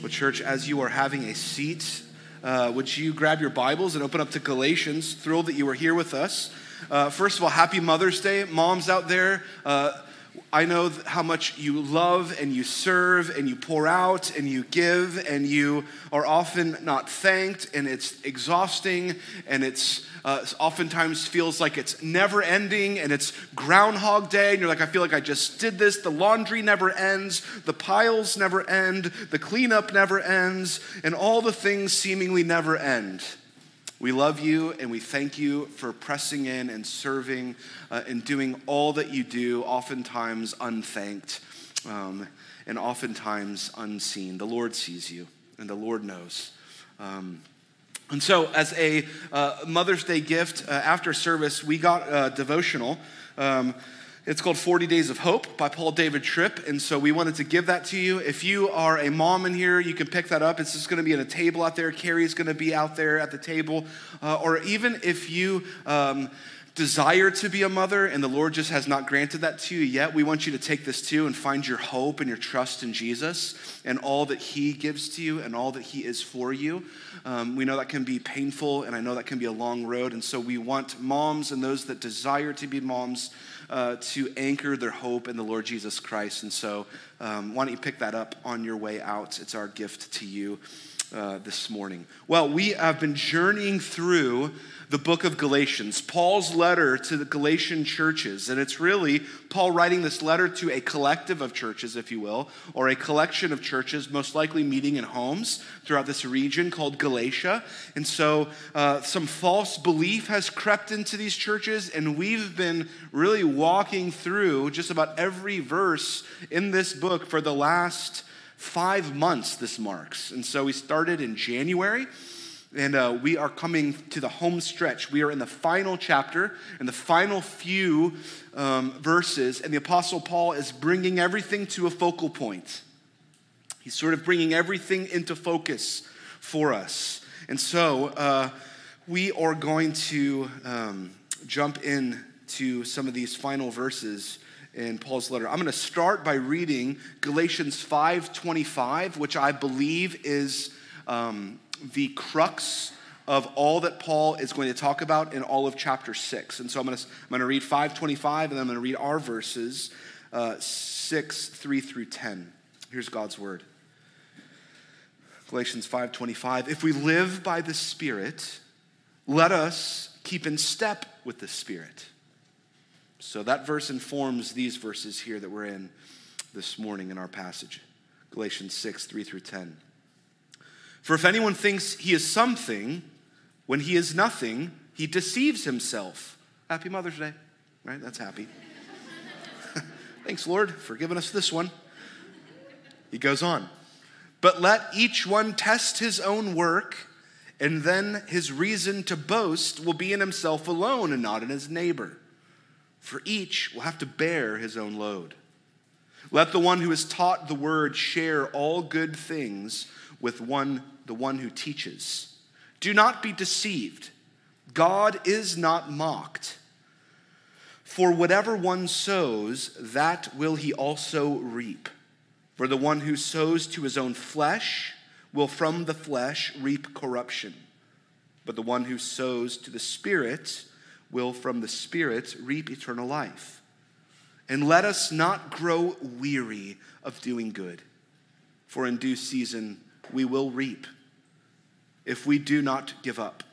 Well, church, as you are having a seat, uh, would you grab your Bibles and open up to Galatians? Thrilled that you are here with us. Uh, first of all, happy Mother's Day. Moms out there, uh, I know how much you love and you serve and you pour out and you give and you are often not thanked and it's exhausting and it's uh, oftentimes feels like it's never ending and it's Groundhog Day and you're like, I feel like I just did this. The laundry never ends, the piles never end, the cleanup never ends, and all the things seemingly never end. We love you and we thank you for pressing in and serving uh, and doing all that you do, oftentimes unthanked um, and oftentimes unseen. The Lord sees you and the Lord knows. Um, and so, as a uh, Mother's Day gift uh, after service, we got a devotional. Um, it's called 40 Days of Hope by Paul David Tripp. And so we wanted to give that to you. If you are a mom in here, you can pick that up. It's just going to be in a table out there. Carrie's going to be out there at the table. Uh, or even if you. Um, desire to be a mother and the Lord just has not granted that to you yet, we want you to take this too and find your hope and your trust in Jesus and all that He gives to you and all that He is for you. Um, we know that can be painful and I know that can be a long road. And so we want moms and those that desire to be moms uh, to anchor their hope in the Lord Jesus Christ. And so um, why don't you pick that up on your way out? It's our gift to you uh, this morning. Well, we have been journeying through the book of Galatians, Paul's letter to the Galatian churches. And it's really Paul writing this letter to a collective of churches, if you will, or a collection of churches, most likely meeting in homes throughout this region called Galatia. And so uh, some false belief has crept into these churches, and we've been really walking through just about every verse in this book for the last five months, this marks. And so we started in January. And uh, we are coming to the home stretch. We are in the final chapter, and the final few um, verses, and the Apostle Paul is bringing everything to a focal point. He's sort of bringing everything into focus for us. And so uh, we are going to um, jump in to some of these final verses in Paul's letter. I'm going to start by reading Galatians 5:25, which I believe is um, the crux of all that Paul is going to talk about in all of chapter 6. And so I'm going to, I'm going to read 525 and then I'm going to read our verses uh, 6, 3 through 10. Here's God's word. Galatians 5:25 If we live by the Spirit, let us keep in step with the Spirit. So that verse informs these verses here that we're in this morning in our passage. Galatians 6, 3 through 10. For if anyone thinks he is something when he is nothing, he deceives himself. Happy Mother's Day, right? That's happy. Thanks, Lord, for giving us this one. He goes on. But let each one test his own work, and then his reason to boast will be in himself alone and not in his neighbor. For each will have to bear his own load. Let the one who is taught the word share all good things with one the one who teaches. Do not be deceived. God is not mocked. For whatever one sows, that will he also reap. For the one who sows to his own flesh will from the flesh reap corruption. But the one who sows to the Spirit will from the Spirit reap eternal life. And let us not grow weary of doing good, for in due season we will reap if we do not give up.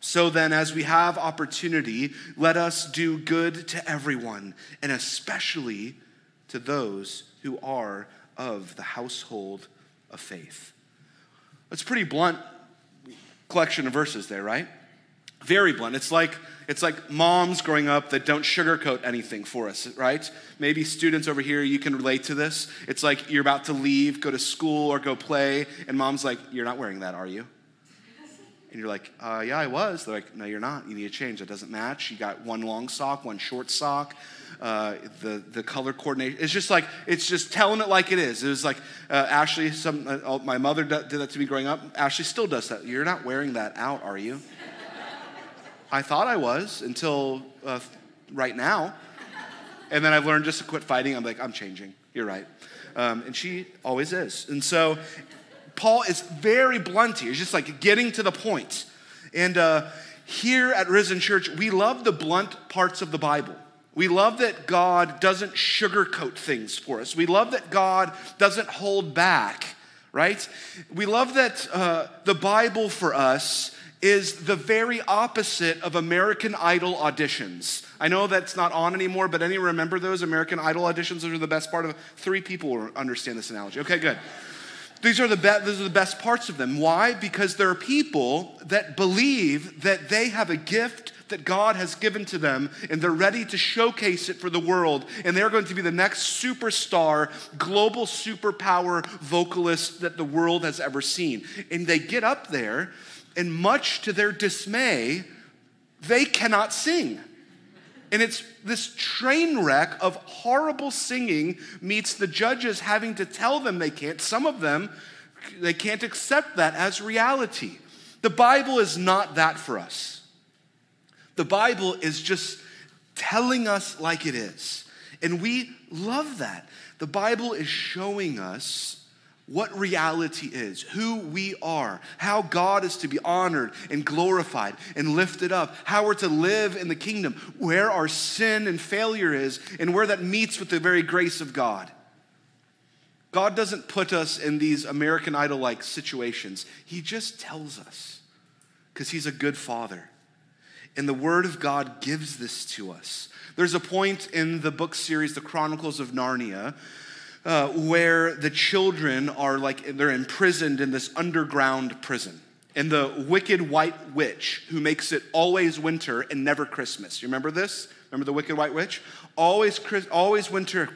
So then, as we have opportunity, let us do good to everyone, and especially to those who are of the household of faith. It's pretty blunt collection of verses there, right? Very blunt. It's like it's like moms growing up that don't sugarcoat anything for us, right? Maybe students over here, you can relate to this. It's like you're about to leave, go to school or go play, and mom's like, You're not wearing that, are you? And you're like, uh, yeah, I was. They're like, no, you're not. You need to change. That doesn't match. You got one long sock, one short sock. Uh, the the color coordination. It's just like it's just telling it like it is. It was like uh, Ashley. Some uh, oh, my mother did that to me growing up. Ashley still does that. You're not wearing that out, are you? I thought I was until uh, right now, and then I've learned just to quit fighting. I'm like, I'm changing. You're right, um, and she always is. And so Paul is very blunt here. He's just like getting to the point. And uh, here at Risen Church, we love the blunt parts of the Bible. We love that God doesn't sugarcoat things for us. We love that God doesn't hold back, right? We love that uh, the Bible for us is the very opposite of American Idol auditions. I know that's not on anymore, but any remember those American Idol auditions? Those are the best part of three people understand this analogy. Okay, good. These are the be- these are the best parts of them. Why? Because there are people that believe that they have a gift that God has given to them and they're ready to showcase it for the world and they're going to be the next superstar, global superpower vocalist that the world has ever seen. And they get up there and much to their dismay, they cannot sing. And it's this train wreck of horrible singing meets the judges having to tell them they can't. Some of them, they can't accept that as reality. The Bible is not that for us. The Bible is just telling us like it is. And we love that. The Bible is showing us what reality is, who we are, how God is to be honored and glorified and lifted up, how we're to live in the kingdom, where our sin and failure is, and where that meets with the very grace of God. God doesn't put us in these American Idol like situations, He just tells us because He's a good Father. And the Word of God gives this to us. There's a point in the book series, The Chronicles of Narnia, uh, where the children are like, they're imprisoned in this underground prison. And the wicked white witch who makes it always winter and never Christmas. You remember this? Remember the wicked white witch? Always, always winter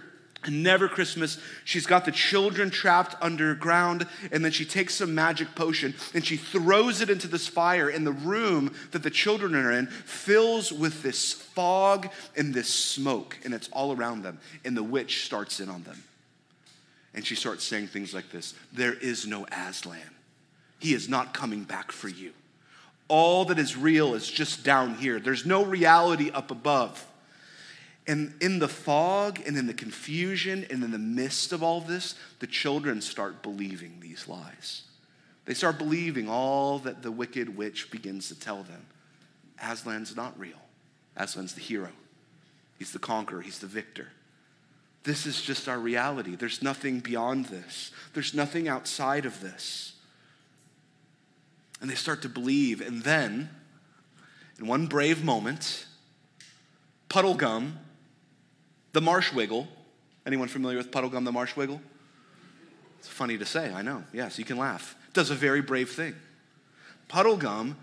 and never Christmas. She's got the children trapped underground, and then she takes some magic potion and she throws it into this fire. And the room that the children are in fills with this fog and this smoke, and it's all around them. And the witch starts in on them. And she starts saying things like this There is no Aslan. He is not coming back for you. All that is real is just down here. There's no reality up above. And in the fog and in the confusion and in the midst of all this, the children start believing these lies. They start believing all that the wicked witch begins to tell them. Aslan's not real. Aslan's the hero. He's the conqueror. He's the victor. This is just our reality. There's nothing beyond this, there's nothing outside of this. And they start to believe. And then, in one brave moment, Puddleglum, the marsh wiggle, anyone familiar with Puddleglum, the marsh wiggle? It's funny to say, I know. Yes, you can laugh. Does a very brave thing. Puddleglum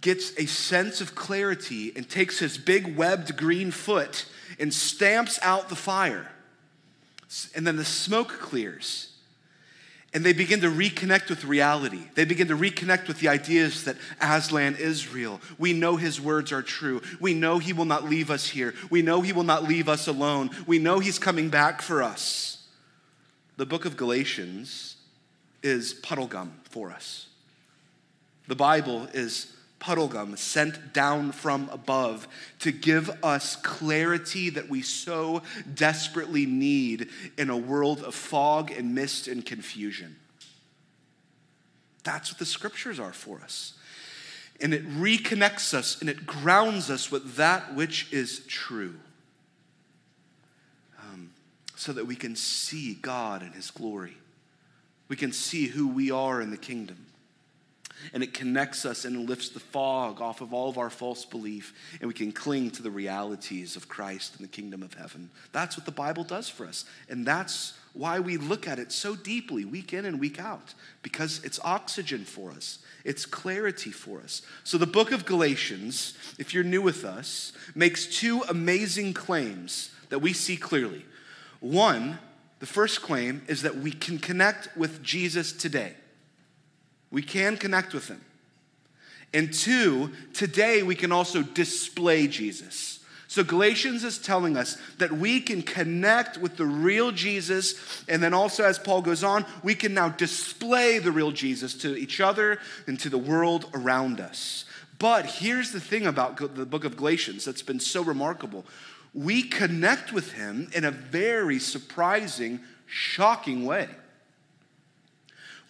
gets a sense of clarity and takes his big webbed green foot and stamps out the fire. And then the smoke clears. And they begin to reconnect with reality. They begin to reconnect with the ideas that Aslan is real. We know his words are true. We know he will not leave us here. We know he will not leave us alone. We know he's coming back for us. The book of Galatians is Puddleglum for us. The Bible is Puddleglum sent down from above to give us clarity that we so desperately need in a world of fog and mist and confusion. That's what the scriptures are for us. And it reconnects us and it grounds us with that which is true um, so that we can see God and His glory. We can see who we are in the kingdom and it connects us and lifts the fog off of all of our false belief, and we can cling to the realities of Christ and the kingdom of heaven. That's what the Bible does for us, and that's why we look at it so deeply week in and week out, because it's oxygen for us, it's clarity for us. So, the book of Galatians, if you're new with us, makes two amazing claims that we see clearly. One, the first claim is that we can connect with Jesus today. We can connect with him. And two, today we can also display Jesus. So Galatians is telling us that we can connect with the real Jesus, and then also, as Paul goes on, we can now display the real Jesus to each other and to the world around us. But here's the thing about the book of Galatians that's been so remarkable we connect with him in a very surprising, shocking way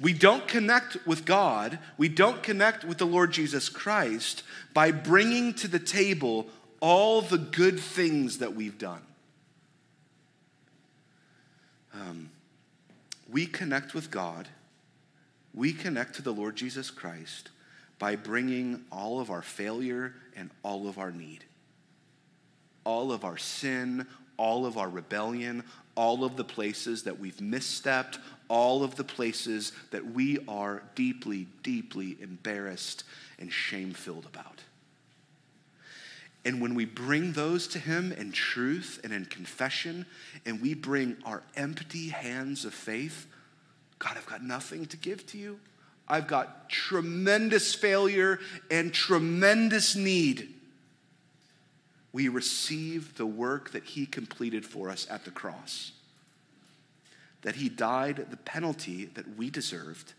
We don't connect with God, we don't connect with the Lord Jesus Christ by bringing to the table all the good things that we've done. Um, we connect with God, we connect to the Lord Jesus Christ by bringing all of our failure and all of our need, all of our sin, all of our rebellion, all of the places that we've misstepped, all of the places that we are deeply, deeply embarrassed and shame filled about. And when we bring those to Him in truth and in confession, and we bring our empty hands of faith, God, I've got nothing to give to you. I've got tremendous failure and tremendous need we receive the work that he completed for us at the cross. That he died the penalty that we deserved.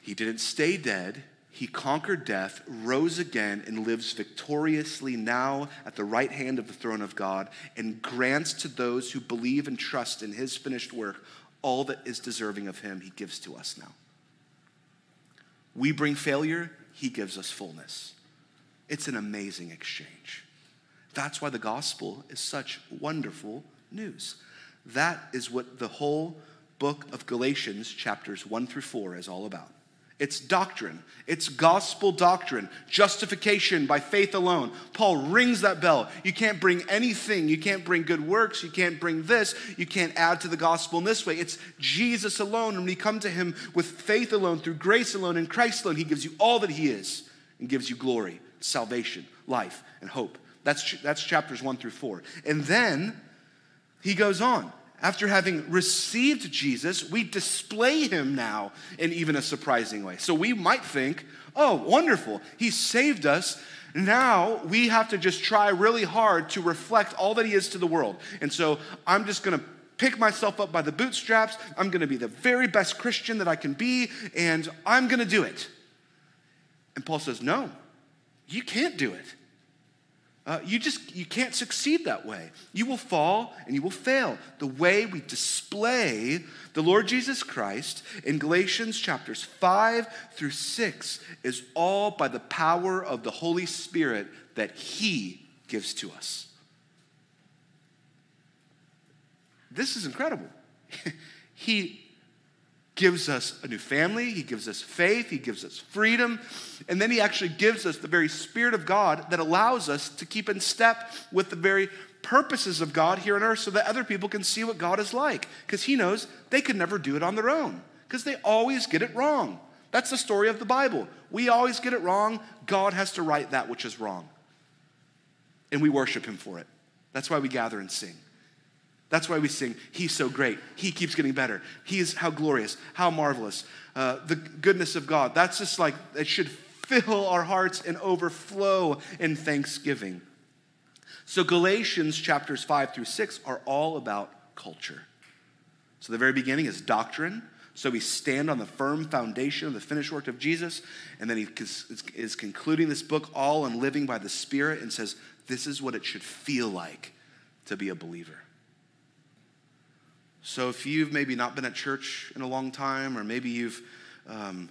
He didn't stay dead. He conquered death, rose again, and lives victoriously now at the right hand of the throne of God, and grants to those who believe and trust in his finished work all that is deserving of him, he gives to us now. We bring failure, he gives us fullness. It's an amazing exchange. That's why the gospel is such wonderful news. That is what the whole book of Galatians, chapters 1 through 4, is all about. It's doctrine. It's gospel doctrine. Justification by faith alone. Paul rings that bell. You can't bring anything. You can't bring good works. You can't bring this. You can't add to the gospel in this way. It's Jesus alone. And when you come to him with faith alone, through grace alone, in Christ alone, he gives you all that he is and gives you glory, salvation, life, and hope. That's, that's chapters one through four. And then he goes on. After having received Jesus, we display him now in even a surprising way. So we might think, oh, wonderful, he saved us. Now we have to just try really hard to reflect all that he is to the world. And so I'm just gonna pick myself up by the bootstraps. I'm gonna be the very best Christian that I can be, and I'm gonna do it. And Paul says, no, you can't do it. Uh, you just you can't succeed that way. You will fall and you will fail. The way we display the Lord Jesus Christ in Galatians chapters 5 through 6 is all by the power of the Holy Spirit that he gives to us. This is incredible. he gives us a new family, He gives us faith, He gives us freedom, and then He actually gives us the very Spirit of God that allows us to keep in step with the very purposes of God here on earth so that other people can see what God is like. Because He knows they could never do it on their own, because they always get it wrong. That's the story of the Bible. We always get it wrong. God has to right that which is wrong. And we worship Him for it. That's why we gather and sing. That's why we sing, He's so great. He keeps getting better. He is how glorious, how marvelous. Uh, the goodness of God. That's just like, it should fill our hearts and overflow in thanksgiving. So, Galatians chapters 5 through 6 are all about culture. So, the very beginning is doctrine. So, we stand on the firm foundation of the finished work of Jesus. And then he is concluding this book all in living by the Spirit and says, This is what it should feel like to be a believer. So if you've maybe not been at church in a long time, or maybe you've um,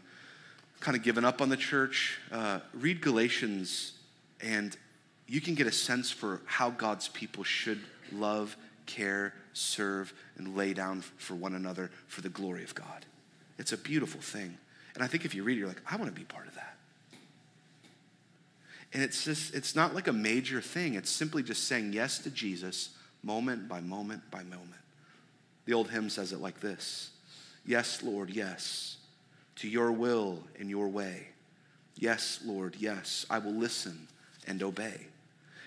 kind of given up on the church, uh, read Galatians and you can get a sense for how God's people should love, care, serve, and lay down for one another for the glory of God. It's a beautiful thing. And I think if you read it, you're like, I want to be part of that. And it's just, it's not like a major thing. It's simply just saying yes to Jesus moment by moment by moment. The old hymn says it like this Yes, Lord, yes, to your will and your way. Yes, Lord, yes, I will listen and obey.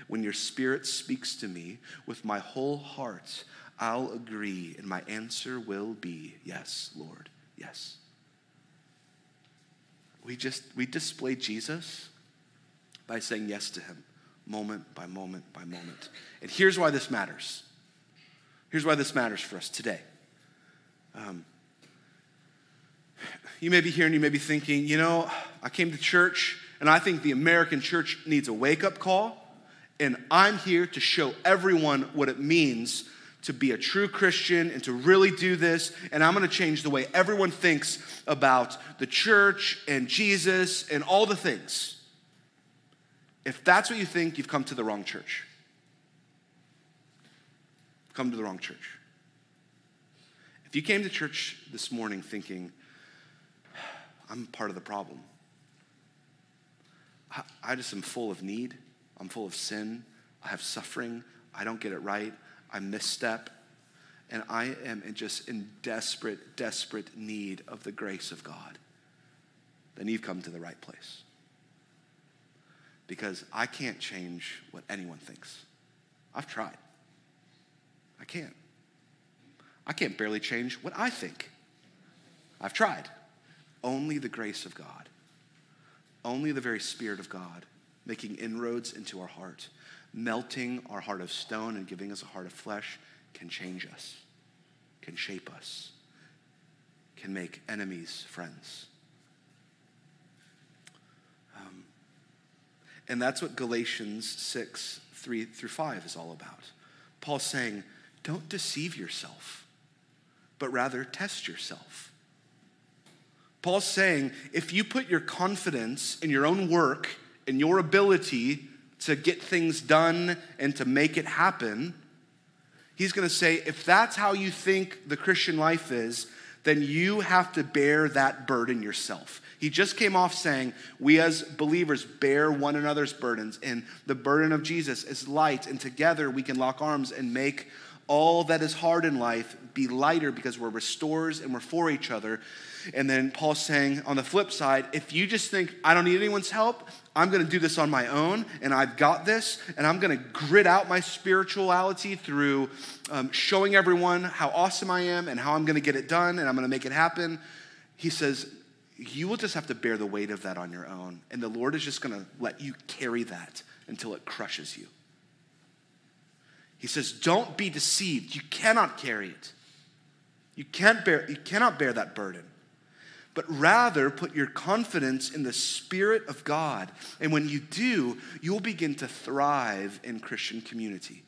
When your spirit speaks to me with my whole heart, I'll agree, and my answer will be yes, Lord, yes. We just we display Jesus by saying yes to him moment by moment by moment. And here's why this matters. Here's why this matters for us today. Um, you may be here and you may be thinking, you know, I came to church and I think the American church needs a wake up call, and I'm here to show everyone what it means to be a true Christian and to really do this, and I'm to change the way everyone thinks about the church and Jesus and all the things. If that's what you think, you've come to the wrong church. Come to the wrong church. If you came to church this morning thinking, I'm part of the problem, I just am full of need, I'm full of sin, I have suffering, I don't get it right, I misstep, and I am just in desperate, desperate need of the grace of God, then you've come to the right place. Because I can't change what anyone thinks. I've tried. I can't. I can't barely change what I think. I've tried. Only the grace of God, only the very Spirit of God making inroads into our heart melting our heart of stone and giving us a heart of flesh can change us, can shape us, can make enemies friends. Um, and that's what Galatians 6 3 through 5 is all about. Paul's saying, don't deceive yourself, but rather test yourself. Paul's saying, if you put your confidence in your own work and your ability to get things done and to make it happen, he's going to say, if that's how you think the Christian life is, then you have to bear that burden yourself. He just came off saying, We as believers bear one another's burdens, and the burden of Jesus is light, and together we can lock arms and make all that is hard in life be lighter because we're restorers and we're for each other. And then Paul's saying on the flip side, if you just think, I don't need anyone's help, I'm going to do this on my own, and I've got this, and I'm going to grit out my spirituality through um, showing everyone how awesome I am and how I'm going to get it done, and I'm going to make it happen. He says, You will just have to bear the weight of that on your own, and the Lord is just going to let you carry that until it crushes you. He says, Don't be deceived. You cannot carry it. You, can't bear, you cannot bear that burden but rather put your confidence in the Spirit of God. And when you do, you'll begin to thrive in Christian community.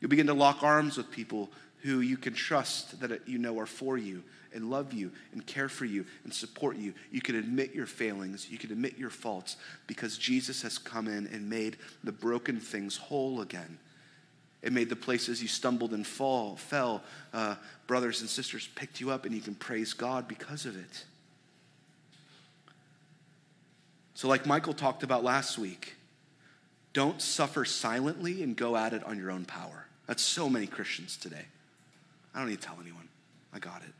You'll begin to lock arms with people who you can trust that you know are for you and love you and care for you and support you. You can admit your failings, you can admit your faults because Jesus has come in and made the broken things whole again. It made the places you stumbled and fall, fell, uh, brothers and sisters picked you up, and you can praise God because of it. So, like Michael talked about last week, don't suffer silently and go at it on your own power. That's so many Christians today. I don't need to tell anyone. I got it.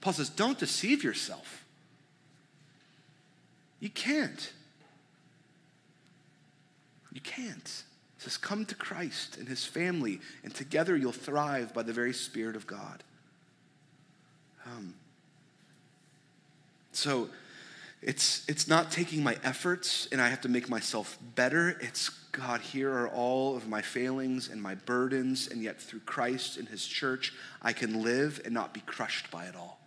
Paul says, don't deceive yourself. You can't. You can't says, Come to Christ and his family, and together you'll thrive by the very Spirit of God. Um, so it's, it's not taking my efforts and I have to make myself better. It's God, here are all of my failings and my burdens, and yet through Christ and his church, I can live and not be crushed by it all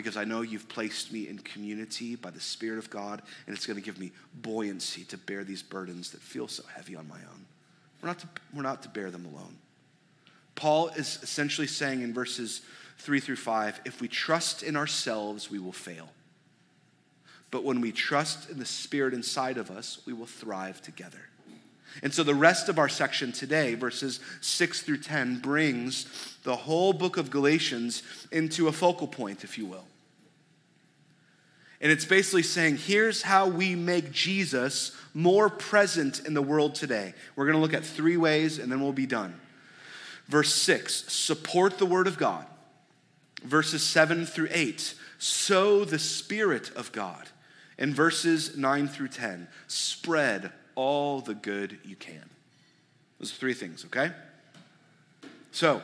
because I know you've placed me in community by the Spirit of God, and it's going to give me buoyancy to bear these burdens that feel so heavy on my own. We're not to, we're not to bear them alone. Paul is essentially saying in verses three through five if we trust in ourselves, we will fail. But when we trust in the Spirit inside of us, we will thrive together. And so the rest of our section today, verses 6 through 10, brings the whole book of Galatians into a focal point, if you will. And it's basically saying, here's how we make Jesus more present in the world today. We're going to look at three ways and then we'll be done. Verse 6, support the word of God. Verses 7 through 8, sow the Spirit of God. And verses 9 through 10, spread all the good you can. Those are three things, okay? So,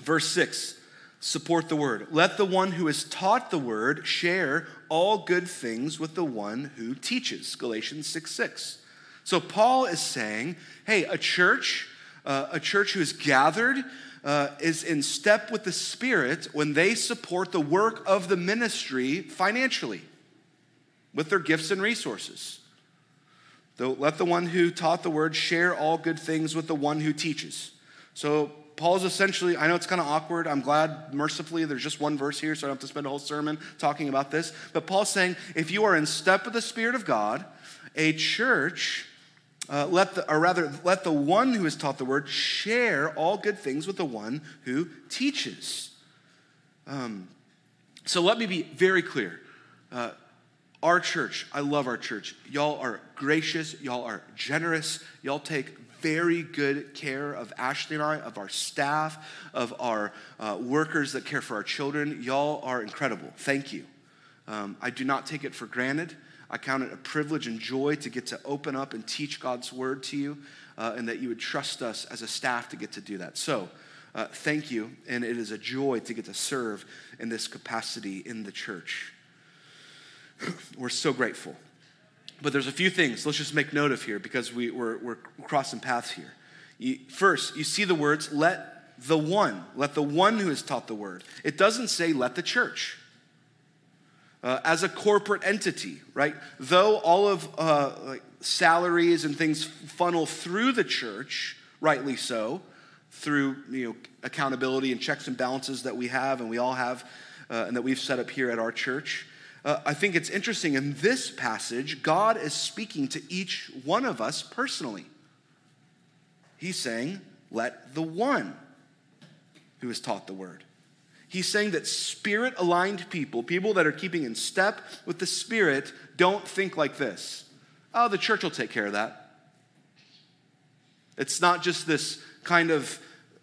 verse 6 support the word. Let the one who is taught the word share all good things with the one who teaches. Galatians 6 6. So, Paul is saying, hey, a church, uh, a church who is gathered, uh, is in step with the Spirit when they support the work of the ministry financially with their gifts and resources. Though, let the one who taught the word share all good things with the one who teaches. So Paul's essentially, I know it's kind of awkward. I'm glad, mercifully, there's just one verse here, so I don't have to spend a whole sermon talking about this. But Paul's saying, if you are in step with the Spirit of God, a church, uh, let the, or rather, let the one who has taught the word share all good things with the one who teaches. Um, so let me be very clear. Uh, our church, I love our church. Y'all are gracious, y'all are generous, y'all take very good care of Ashley and I, of our staff, of our uh, workers that care for our children. Y'all are incredible. Thank you. Um, I do not take it for granted. I count it a privilege and joy to get to open up and teach God's word to you, uh, and that you would trust us as a staff to get to do that. So, uh, thank you, and it is a joy to get to serve in this capacity in the church. We're so grateful. But there's a few things, let's just make note of here because we, we're, we're crossing paths here. You, first, you see the words, let the one, let the one who has taught the word. It doesn't say, let the church. Uh, as a corporate entity, right? Though all of uh, like salaries and things funnel through the church, rightly so, through you know accountability and checks and balances that we have and we all have, uh, and that we've set up here at our church. Uh, I think it's interesting in this passage, God is speaking to each one of us personally. He's saying, Let the one who has taught the word. He's saying that spirit aligned people, people that are keeping in step with the spirit, don't think like this. Oh, the church will take care of that. It's not just this kind of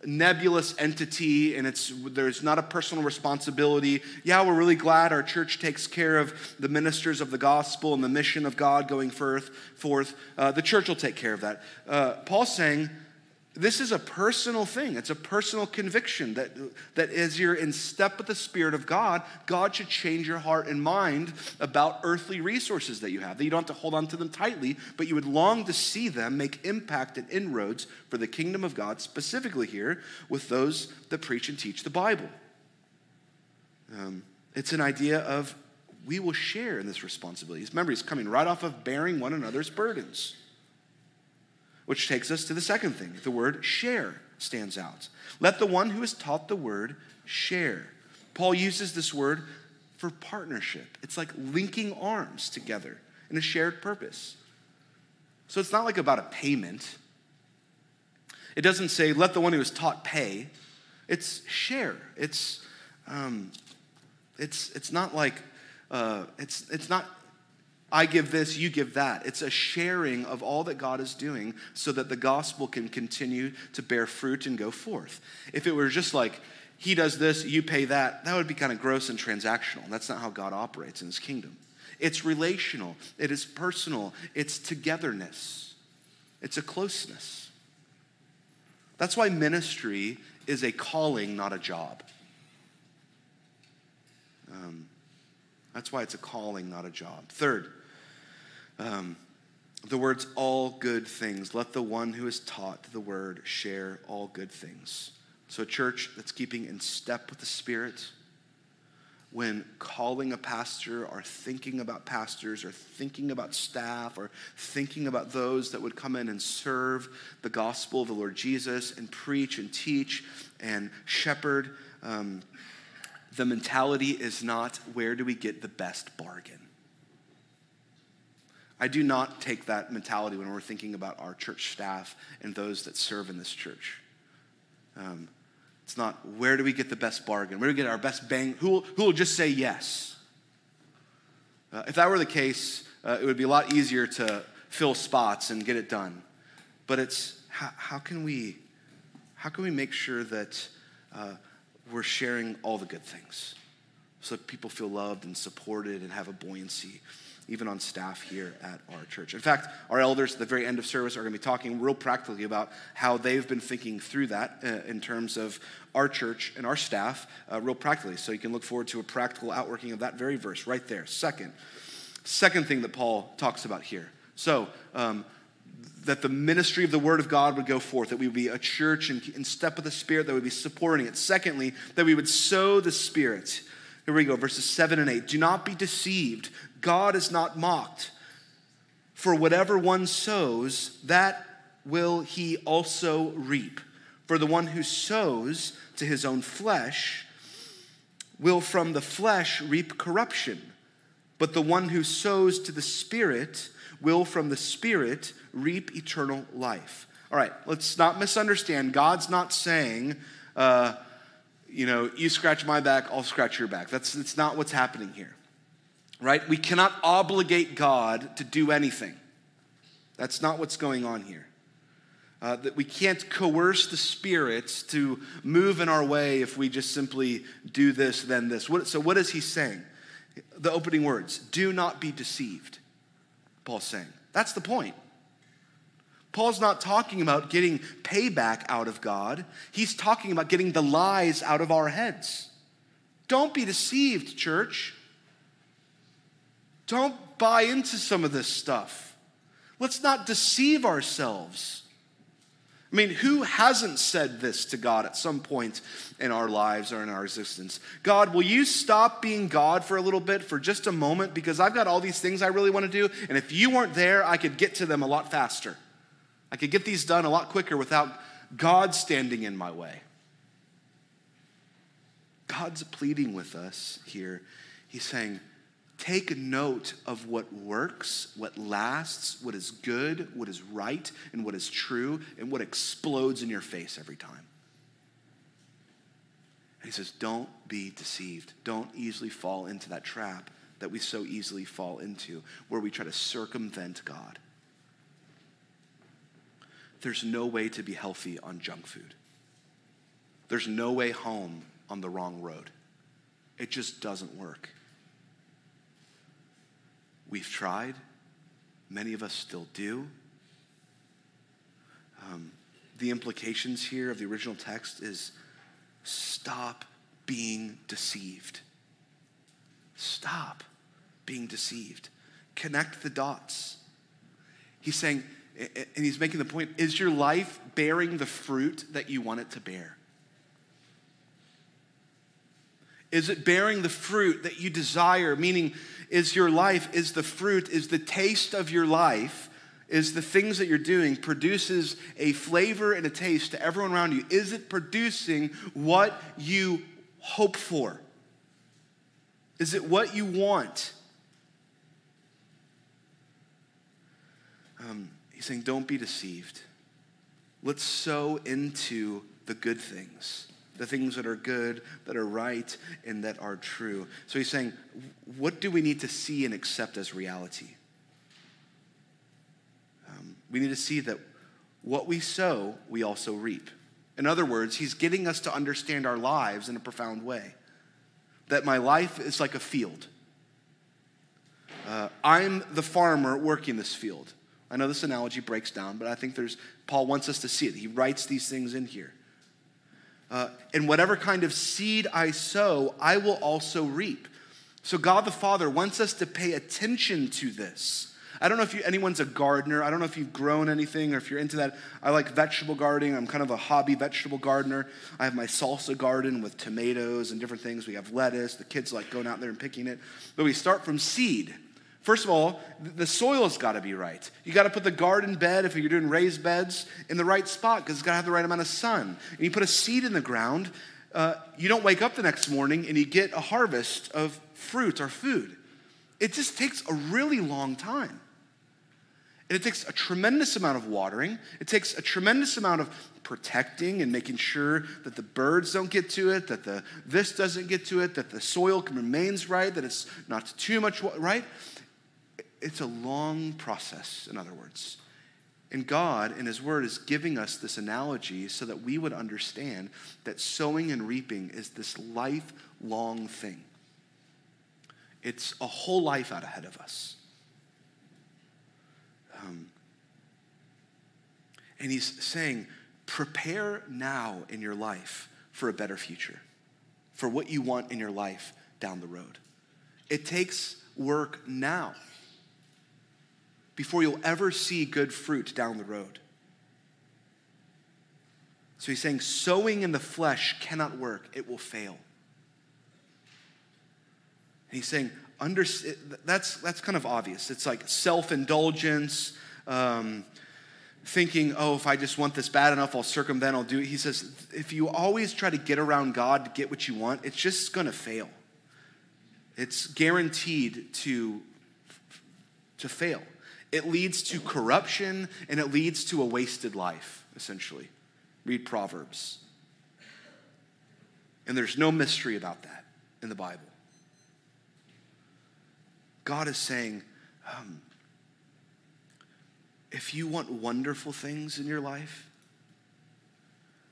nebulous entity and it's there's not a personal responsibility. Yeah we're really glad our church takes care of the ministers of the gospel and the mission of god going forth forth. Uh, the church will take care of that. Uh, paul's saying this is a personal thing. It's a personal conviction that, that as you're in step with the Spirit of God, God should change your heart and mind about earthly resources that you have. That you don't have to hold on to them tightly, but you would long to see them make impact and inroads for the kingdom of God, specifically here with those that preach and teach the Bible. Um, it's an idea of we will share in this responsibility. Remember, he's coming right off of bearing one another's burdens. Which takes us to the second thing. The word share stands out. Let the one who is taught the word share. Paul uses this word for partnership. It's like linking arms together in a shared purpose. So it's not like about a payment. It doesn't say, let the one who is taught pay. It's share. It's, um, it's, it's not like, uh, it's, it's not I give this, you give that. It's a sharing of all that God is doing so that the gospel can continue to bear fruit and go forth. If it were just like, he does this, you pay that, that would be kind of gross and transactional. That's not how God operates in his kingdom. It's relational, it is personal, it's togetherness, it's a closeness. That's why ministry is a calling, not a job. Um, that's why it's a calling, not a job. Third, um, the words all good things. Let the one who is taught the word share all good things. So, a church that's keeping in step with the Spirit, when calling a pastor or thinking about pastors or thinking about staff or thinking about those that would come in and serve the gospel of the Lord Jesus and preach and teach and shepherd, um, the mentality is not where do we get the best bargain? I do not take that mentality when we're thinking about our church staff and those that serve in this church. Um, it's not where do we get the best bargain? Where do we get our best bang? Who will, just say yes? Uh, if that were the case, uh, it would be a lot easier to fill spots and get it done. But it's how, how can we how can we make sure that uh, we're sharing all the good things so that people feel loved and supported and have a buoyancy? Even on staff here at our church. In fact, our elders at the very end of service are going to be talking real practically about how they've been thinking through that uh, in terms of our church and our staff, uh, real practically. So you can look forward to a practical outworking of that very verse right there. Second, second thing that Paul talks about here. So, um, that the ministry of the Word of God would go forth, that we would be a church in, in step with the Spirit, that would be supporting it. Secondly, that we would sow the Spirit. Here we go, verses 7 and 8. Do not be deceived. God is not mocked. For whatever one sows, that will he also reap. For the one who sows to his own flesh will from the flesh reap corruption, but the one who sows to the Spirit will from the Spirit reap eternal life. All right, let's not misunderstand. God's not saying, uh, you know, you scratch my back, I'll scratch your back. That's, that's not what's happening here, right? We cannot obligate God to do anything. That's not what's going on here. Uh, that we can't coerce the spirits to move in our way if we just simply do this, then this. What, so, what is he saying? The opening words do not be deceived, Paul's saying. That's the point. Paul's not talking about getting payback out of God, he's talking about getting the lies out of our heads. Don't be deceived, church. Don't buy into some of this stuff. Let's not deceive ourselves. I mean, who hasn't said this to God at some point in our lives or in our existence? God, will you stop being God for a little bit, for just a moment? Because I've got all these things I really want to do, and if you weren't there, I could get to them a lot faster. I could get these done a lot quicker without God standing in my way. God's pleading with us here. He's saying, Take note of what works, what lasts, what is good, what is right, and what is true, and what explodes in your face every time. And he says, Don't be deceived. Don't easily fall into that trap that we so easily fall into, where we try to circumvent God. There's no way to be healthy on junk food. There's no way home on the wrong road. It just doesn't work. We've tried, many of us still do. Um, the implications here of the original text is stop being deceived. Stop being deceived. Connect the dots. He's saying, and he's making the point is your life bearing the fruit that you want it to bear? Is it bearing the fruit that you desire? Meaning, is your life, is the fruit, is the taste of your life, is the things that you're doing produces a flavor and a taste to everyone around you? Is it producing what you hope for? Is it what you want? Um, he's saying, don't be deceived. Let's sow into the good things the things that are good, that are right, and that are true. So he's saying, what do we need to see and accept as reality? Um, we need to see that what we sow, we also reap. In other words, he's getting us to understand our lives in a profound way. That my life is like a field. Uh, I'm the farmer working this field. I know this analogy breaks down, but I think there's Paul wants us to see it. He writes these things in here. Uh, and whatever kind of seed I sow, I will also reap. So God the Father wants us to pay attention to this. I don't know if you, anyone's a gardener. I don't know if you've grown anything or if you're into that. I like vegetable gardening. I'm kind of a hobby vegetable gardener. I have my salsa garden with tomatoes and different things. We have lettuce. The kids like going out there and picking it. But we start from seed. First of all, the soil's got to be right. You got to put the garden bed, if you're doing raised beds, in the right spot because it's got to have the right amount of sun. And you put a seed in the ground, uh, you don't wake up the next morning and you get a harvest of fruit or food. It just takes a really long time. And it takes a tremendous amount of watering. It takes a tremendous amount of protecting and making sure that the birds don't get to it, that the this doesn't get to it, that the soil remains right, that it's not too much right it's a long process, in other words. And God, in His Word, is giving us this analogy so that we would understand that sowing and reaping is this lifelong thing. It's a whole life out ahead of us. Um, and He's saying, prepare now in your life for a better future, for what you want in your life down the road. It takes work now before you'll ever see good fruit down the road. So he's saying sowing in the flesh cannot work, it will fail. And he's saying, under, that's, that's kind of obvious. It's like self indulgence, um, thinking, oh, if I just want this bad enough, I'll circumvent, I'll do it. He says, if you always try to get around God to get what you want, it's just going to fail. It's guaranteed to, to fail. It leads to corruption and it leads to a wasted life, essentially. Read Proverbs. And there's no mystery about that in the Bible. God is saying, um, if you want wonderful things in your life,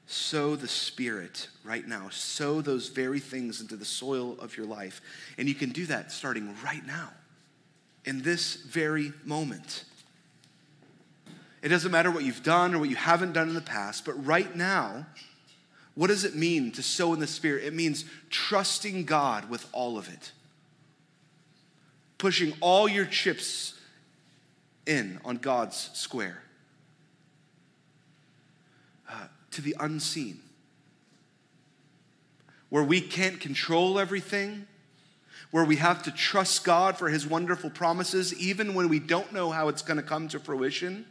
sow the Spirit right now. Sow those very things into the soil of your life. And you can do that starting right now, in this very moment. It doesn't matter what you've done or what you haven't done in the past, but right now, what does it mean to sow in the Spirit? It means trusting God with all of it, pushing all your chips in on God's square uh, to the unseen, where we can't control everything, where we have to trust God for His wonderful promises, even when we don't know how it's going to come to fruition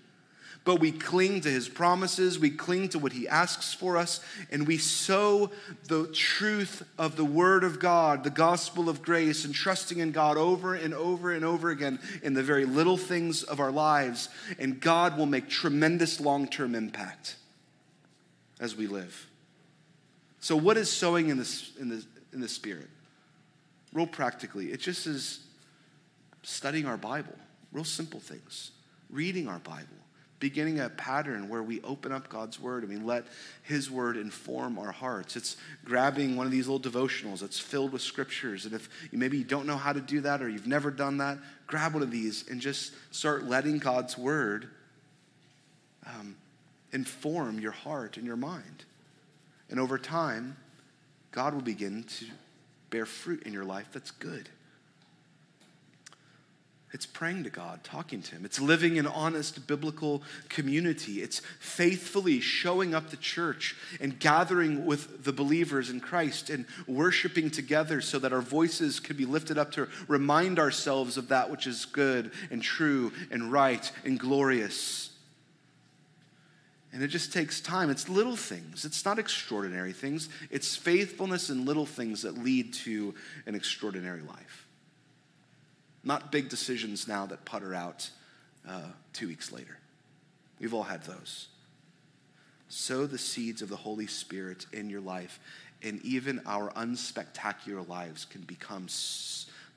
but we cling to his promises, we cling to what he asks for us, and we sow the truth of the word of God, the gospel of grace, and trusting in God over and over and over again in the very little things of our lives. And God will make tremendous long term impact as we live. So, what is sowing in, this, in, the, in the Spirit? Real practically, it just is studying our Bible, real simple things, reading our Bible beginning a pattern where we open up God's word and we let his word inform our hearts. It's grabbing one of these little devotionals that's filled with scriptures. And if maybe you don't know how to do that or you've never done that, grab one of these and just start letting God's word um, inform your heart and your mind. And over time, God will begin to bear fruit in your life that's good. It's praying to God, talking to Him. It's living in honest biblical community. It's faithfully showing up the church and gathering with the believers in Christ and worshiping together so that our voices can be lifted up to remind ourselves of that which is good and true and right and glorious. And it just takes time. It's little things, it's not extraordinary things. It's faithfulness in little things that lead to an extraordinary life not big decisions now that putter out uh, two weeks later. We've all had those. Sow the seeds of the Holy Spirit in your life, and even our unspectacular lives can become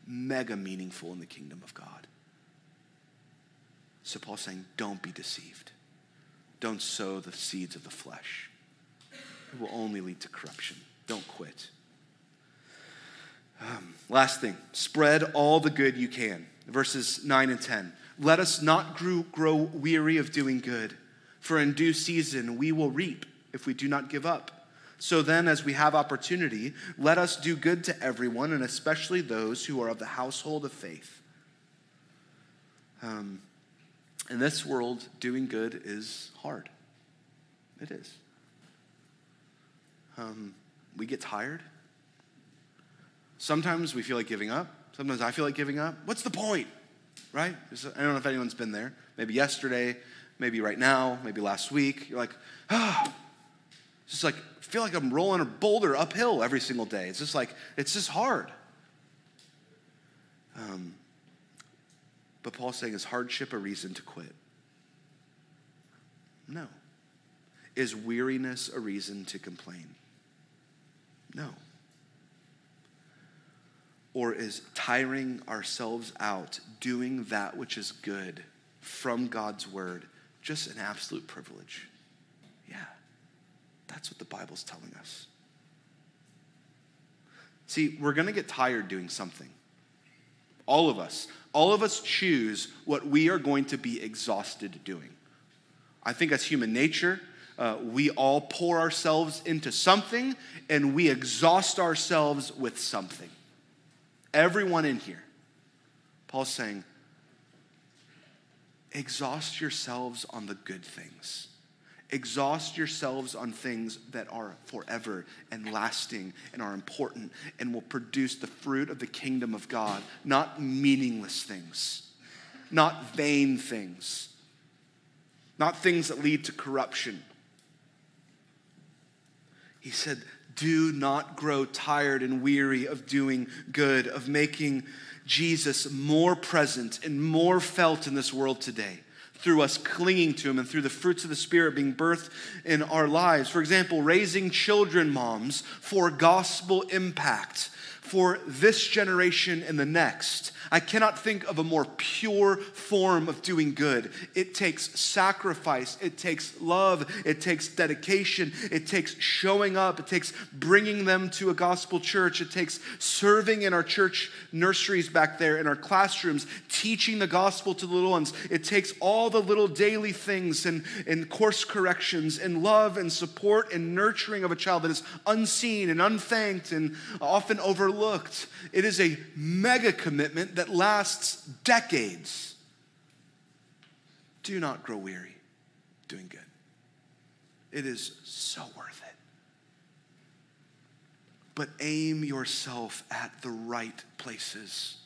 mega meaningful in the kingdom of God. So Paul's saying, don't be deceived. Don't sow the seeds of the flesh. It will only lead to corruption. Don't quit. Um, last thing, spread all the good you can. Verses 9 and 10. Let us not grow, grow weary of doing good, for in due season we will reap if we do not give up. So then, as we have opportunity, let us do good to everyone, and especially those who are of the household of faith. Um, in this world, doing good is hard. It is. Um, we get tired. Sometimes we feel like giving up. Sometimes I feel like giving up. What's the point? Right? I don't know if anyone's been there. Maybe yesterday, maybe right now, maybe last week. You're like, ah, it's just like, feel like I'm rolling a boulder uphill every single day. It's just like, it's just hard. Um, but Paul's saying, is hardship a reason to quit? No. Is weariness a reason to complain? No or is tiring ourselves out doing that which is good from God's word just an absolute privilege? Yeah, that's what the Bible's telling us. See, we're going to get tired doing something. All of us. All of us choose what we are going to be exhausted doing. I think that's human nature. Uh, we all pour ourselves into something and we exhaust ourselves with something. Everyone in here. Paul's saying, exhaust yourselves on the good things. Exhaust yourselves on things that are forever and lasting and are important and will produce the fruit of the kingdom of God, not meaningless things, not vain things. not things that lead to corruption. He said, Do not grow tired and weary of doing good, of making Jesus more present and more felt in this world today through us clinging to Him and through the fruits of the Spirit being birthed in our lives. For example, raising children moms for gospel impact for this generation and the next. I cannot think of a more pure form of doing good. It takes sacrifice, it takes love, it takes dedication, it takes showing up, it takes bringing them to a gospel church, it takes serving in our church nurseries back there, in our classrooms, teaching the gospel to the little ones. It takes all the little daily things and, and course corrections and love and support and nurturing of a child that is unseen and unthanked and often overlooked. It is a mega commitment that lasts decades. Do not grow weary doing good. It is so worth it. But aim yourself at the right places.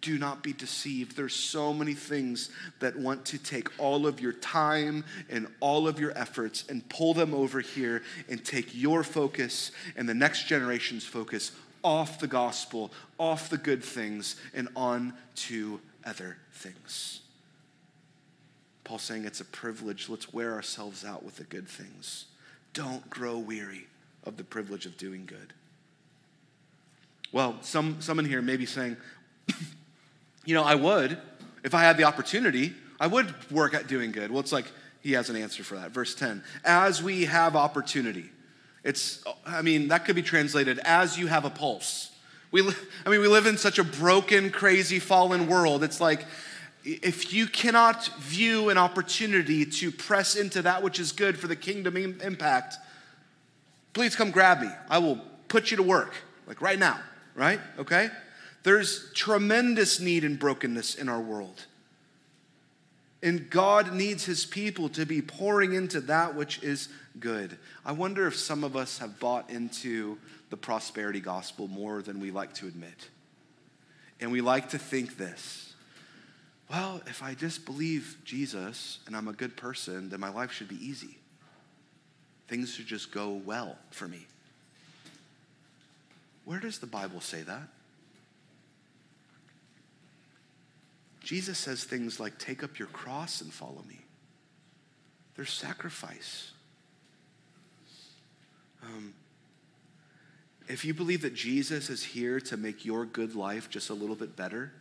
Do not be deceived. There's so many things that want to take all of your time and all of your efforts and pull them over here and take your focus and the next generation's focus off the gospel, off the good things, and on to other things. Paul's saying it's a privilege. Let's wear ourselves out with the good things. Don't grow weary of the privilege of doing good. Well, some, some in here may be saying, you know, I would, if I had the opportunity, I would work at doing good. Well, it's like he has an answer for that. Verse 10 As we have opportunity. It's, I mean, that could be translated as you have a pulse. We, I mean, we live in such a broken, crazy, fallen world. It's like if you cannot view an opportunity to press into that which is good for the kingdom impact, please come grab me. I will put you to work, like right now, right? Okay? There's tremendous need and brokenness in our world. And God needs his people to be pouring into that which is good. I wonder if some of us have bought into the prosperity gospel more than we like to admit. And we like to think this well, if I just believe Jesus and I'm a good person, then my life should be easy. Things should just go well for me. Where does the Bible say that? Jesus says things like, Take up your cross and follow me. There's sacrifice. Um, if you believe that Jesus is here to make your good life just a little bit better,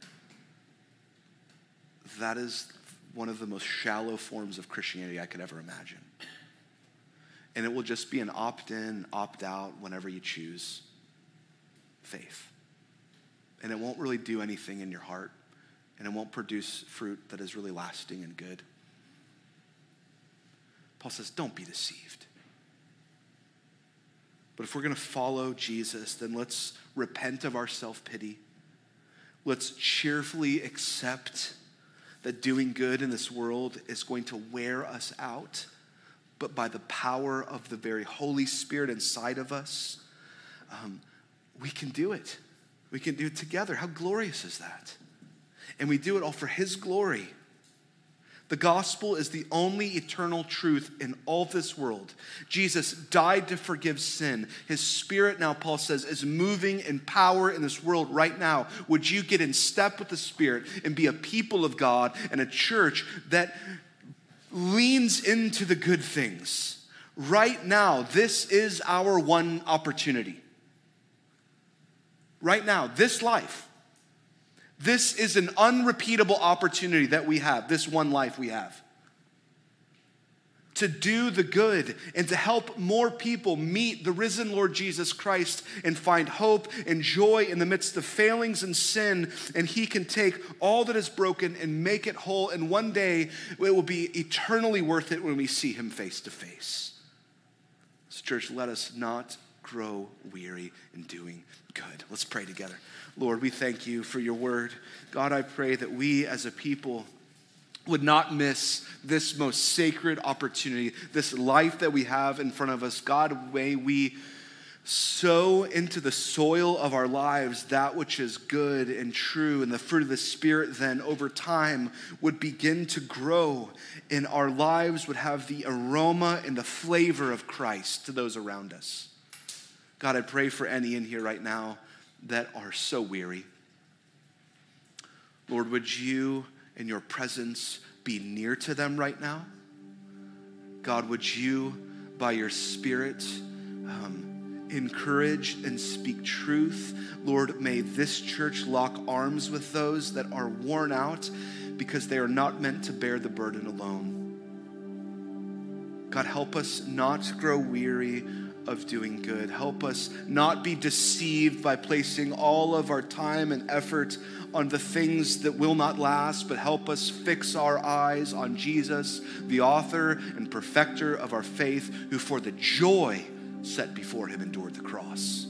that is one of the most shallow forms of Christianity I could ever imagine. And it will just be an opt in, opt out whenever you choose faith. And it won't really do anything in your heart and it won't produce fruit that is really lasting and good. Paul says, don't be deceived. But if we're going to follow Jesus, then let's repent of our self pity. Let's cheerfully accept that doing good in this world is going to wear us out, but by the power of the very Holy Spirit inside of us, um, we can do it. We can do it together. How glorious is that? And we do it all for His glory. The gospel is the only eternal truth in all this world. Jesus died to forgive sin. His spirit, now Paul says, is moving in power in this world right now. Would you get in step with the spirit and be a people of God and a church that leans into the good things? Right now, this is our one opportunity. Right now, this life this is an unrepeatable opportunity that we have, this one life we have. To do the good and to help more people meet the risen Lord Jesus Christ and find hope and joy in the midst of failings and sin. And He can take all that is broken and make it whole. And one day it will be eternally worth it when we see Him face to face. So, church, let us not grow weary in doing good. Let's pray together. Lord, we thank you for your word. God, I pray that we as a people would not miss this most sacred opportunity, this life that we have in front of us. God, may we sow into the soil of our lives that which is good and true, and the fruit of the Spirit then over time would begin to grow, and our lives would have the aroma and the flavor of Christ to those around us. God, I pray for any in here right now that are so weary. Lord, would you in your presence be near to them right now? God, would you, by your Spirit, um, encourage and speak truth. Lord, may this church lock arms with those that are worn out because they are not meant to bear the burden alone. God, help us not to grow weary of doing good. Help us not be deceived by placing all of our time and effort on the things that will not last, but help us fix our eyes on Jesus, the author and perfecter of our faith, who for the joy set before him endured the cross.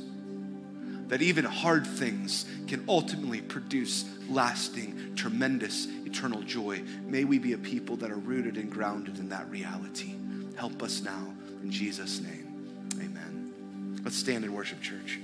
That even hard things can ultimately produce lasting, tremendous, eternal joy. May we be a people that are rooted and grounded in that reality. Help us now. In Jesus' name. Let's stand and worship, church.